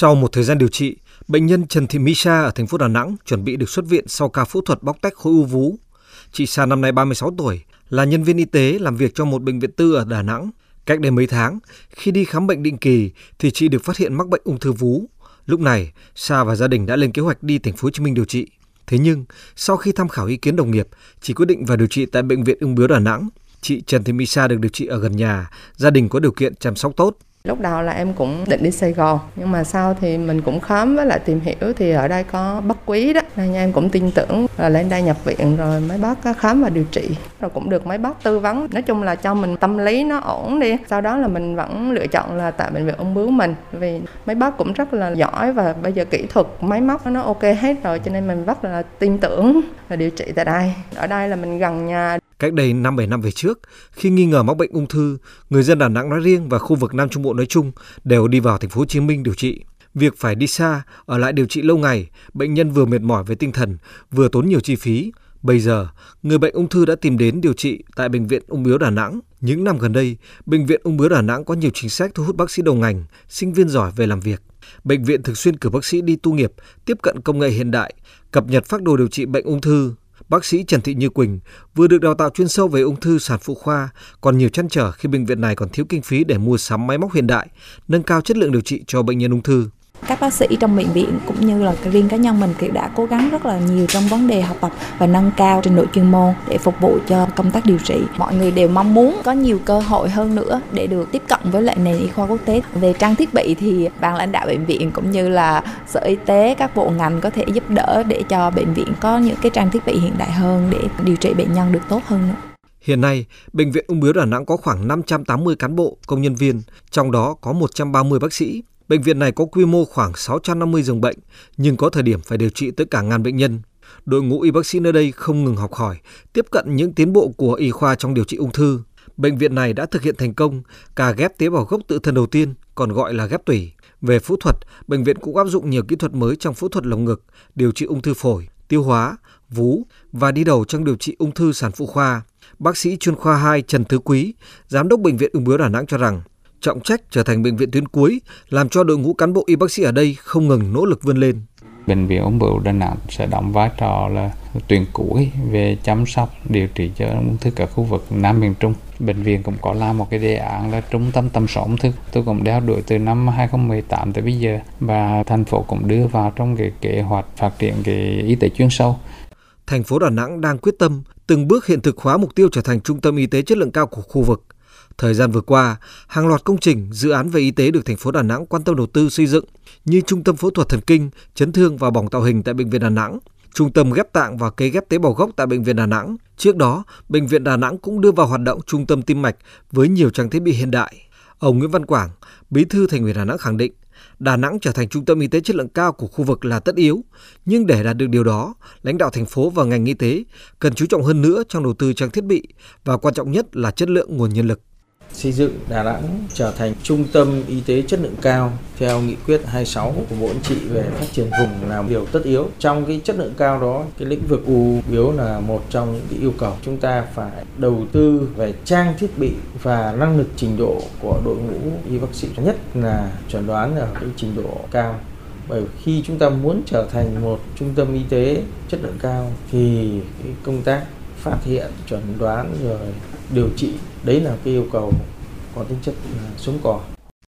Sau một thời gian điều trị, bệnh nhân Trần Thị Mỹ Sa ở thành phố Đà Nẵng chuẩn bị được xuất viện sau ca phẫu thuật bóc tách khối u vú. Chị Sa năm nay 36 tuổi, là nhân viên y tế làm việc cho một bệnh viện tư ở Đà Nẵng. Cách đây mấy tháng, khi đi khám bệnh định kỳ thì chị được phát hiện mắc bệnh ung thư vú. Lúc này, Sa và gia đình đã lên kế hoạch đi thành phố Hồ Chí Minh điều trị. Thế nhưng, sau khi tham khảo ý kiến đồng nghiệp, chị quyết định vào điều trị tại bệnh viện ung bướu Đà Nẵng. Chị Trần Thị Mỹ Sa được điều trị ở gần nhà, gia đình có điều kiện chăm sóc tốt. Lúc đầu là em cũng định đi Sài Gòn, nhưng mà sau thì mình cũng khám với lại tìm hiểu thì ở đây có bất quý đó. Nên em cũng tin tưởng là lên đây nhập viện rồi mấy bác khám và điều trị. Rồi cũng được mấy bác tư vấn. Nói chung là cho mình tâm lý nó ổn đi. Sau đó là mình vẫn lựa chọn là tại bệnh viện ung bướu mình. Vì mấy bác cũng rất là giỏi và bây giờ kỹ thuật máy móc nó ok hết rồi, cho nên mình rất là tin tưởng và điều trị tại đây. Ở đây là mình gần nhà Cách đây 5-7 năm về trước, khi nghi ngờ mắc bệnh ung thư, người dân Đà Nẵng nói riêng và khu vực Nam Trung Bộ nói chung đều đi vào thành phố Hồ Chí Minh điều trị. Việc phải đi xa, ở lại điều trị lâu ngày, bệnh nhân vừa mệt mỏi về tinh thần, vừa tốn nhiều chi phí. Bây giờ, người bệnh ung thư đã tìm đến điều trị tại Bệnh viện Ung bướu Đà Nẵng. Những năm gần đây, Bệnh viện Ung bướu Đà Nẵng có nhiều chính sách thu hút bác sĩ đầu ngành, sinh viên giỏi về làm việc. Bệnh viện thường xuyên cử bác sĩ đi tu nghiệp, tiếp cận công nghệ hiện đại, cập nhật phác đồ điều trị bệnh ung thư, Bác sĩ Trần Thị Như Quỳnh vừa được đào tạo chuyên sâu về ung thư sản phụ khoa, còn nhiều chăn trở khi bệnh viện này còn thiếu kinh phí để mua sắm máy móc hiện đại, nâng cao chất lượng điều trị cho bệnh nhân ung thư các bác sĩ trong bệnh viện cũng như là riêng cá nhân mình thì đã cố gắng rất là nhiều trong vấn đề học tập và nâng cao trình độ chuyên môn để phục vụ cho công tác điều trị. Mọi người đều mong muốn có nhiều cơ hội hơn nữa để được tiếp cận với lại nền y khoa quốc tế. Về trang thiết bị thì ban lãnh đạo bệnh viện cũng như là sở y tế các bộ ngành có thể giúp đỡ để cho bệnh viện có những cái trang thiết bị hiện đại hơn để điều trị bệnh nhân được tốt hơn nữa. Hiện nay, Bệnh viện Ung bướu Đà Nẵng có khoảng 580 cán bộ, công nhân viên, trong đó có 130 bác sĩ, Bệnh viện này có quy mô khoảng 650 giường bệnh, nhưng có thời điểm phải điều trị tới cả ngàn bệnh nhân. Đội ngũ y bác sĩ nơi đây không ngừng học hỏi, tiếp cận những tiến bộ của y khoa trong điều trị ung thư. Bệnh viện này đã thực hiện thành công cả ghép tế bào gốc tự thân đầu tiên, còn gọi là ghép tủy. Về phẫu thuật, bệnh viện cũng áp dụng nhiều kỹ thuật mới trong phẫu thuật lồng ngực, điều trị ung thư phổi, tiêu hóa, vú và đi đầu trong điều trị ung thư sản phụ khoa. Bác sĩ chuyên khoa 2 Trần Thứ Quý, giám đốc bệnh viện ung bướu Đà Nẵng cho rằng trọng trách trở thành bệnh viện tuyến cuối, làm cho đội ngũ cán bộ y bác sĩ ở đây không ngừng nỗ lực vươn lên. Bệnh viện ung bướu Đà Nẵng sẽ đóng vai trò là tuyến cuối về chăm sóc điều trị cho ung thư cả khu vực Nam miền Trung. Bệnh viện cũng có làm một cái đề án là trung tâm tầm soát ung thư. Tôi cũng đeo đuổi từ năm 2018 tới bây giờ và thành phố cũng đưa vào trong cái kế hoạch phát triển cái y tế chuyên sâu. Thành phố Đà Nẵng đang quyết tâm từng bước hiện thực hóa mục tiêu trở thành trung tâm y tế chất lượng cao của khu vực – Thời gian vừa qua, hàng loạt công trình, dự án về y tế được thành phố Đà Nẵng quan tâm đầu tư xây dựng như trung tâm phẫu thuật thần kinh, chấn thương và bỏng tạo hình tại bệnh viện Đà Nẵng, trung tâm ghép tạng và cấy ghép tế bào gốc tại bệnh viện Đà Nẵng. Trước đó, bệnh viện Đà Nẵng cũng đưa vào hoạt động trung tâm tim mạch với nhiều trang thiết bị hiện đại. Ông Nguyễn Văn Quảng, Bí thư Thành ủy Đà Nẵng khẳng định, Đà Nẵng trở thành trung tâm y tế chất lượng cao của khu vực là tất yếu, nhưng để đạt được điều đó, lãnh đạo thành phố và ngành y tế cần chú trọng hơn nữa trong đầu tư trang thiết bị và quan trọng nhất là chất lượng nguồn nhân lực xây dựng Đà Nẵng trở thành trung tâm y tế chất lượng cao theo nghị quyết 26 của Bộ Chính trị về phát triển vùng là điều tất yếu. Trong cái chất lượng cao đó, cái lĩnh vực u yếu là một trong những cái yêu cầu. Chúng ta phải đầu tư về trang thiết bị và năng lực trình độ của đội ngũ y bác sĩ. Nhất là chuẩn đoán ở cái trình độ cao. Bởi khi chúng ta muốn trở thành một trung tâm y tế chất lượng cao thì cái công tác phát hiện chuẩn đoán rồi điều trị. Đấy là cái yêu cầu có tính chất sống còn.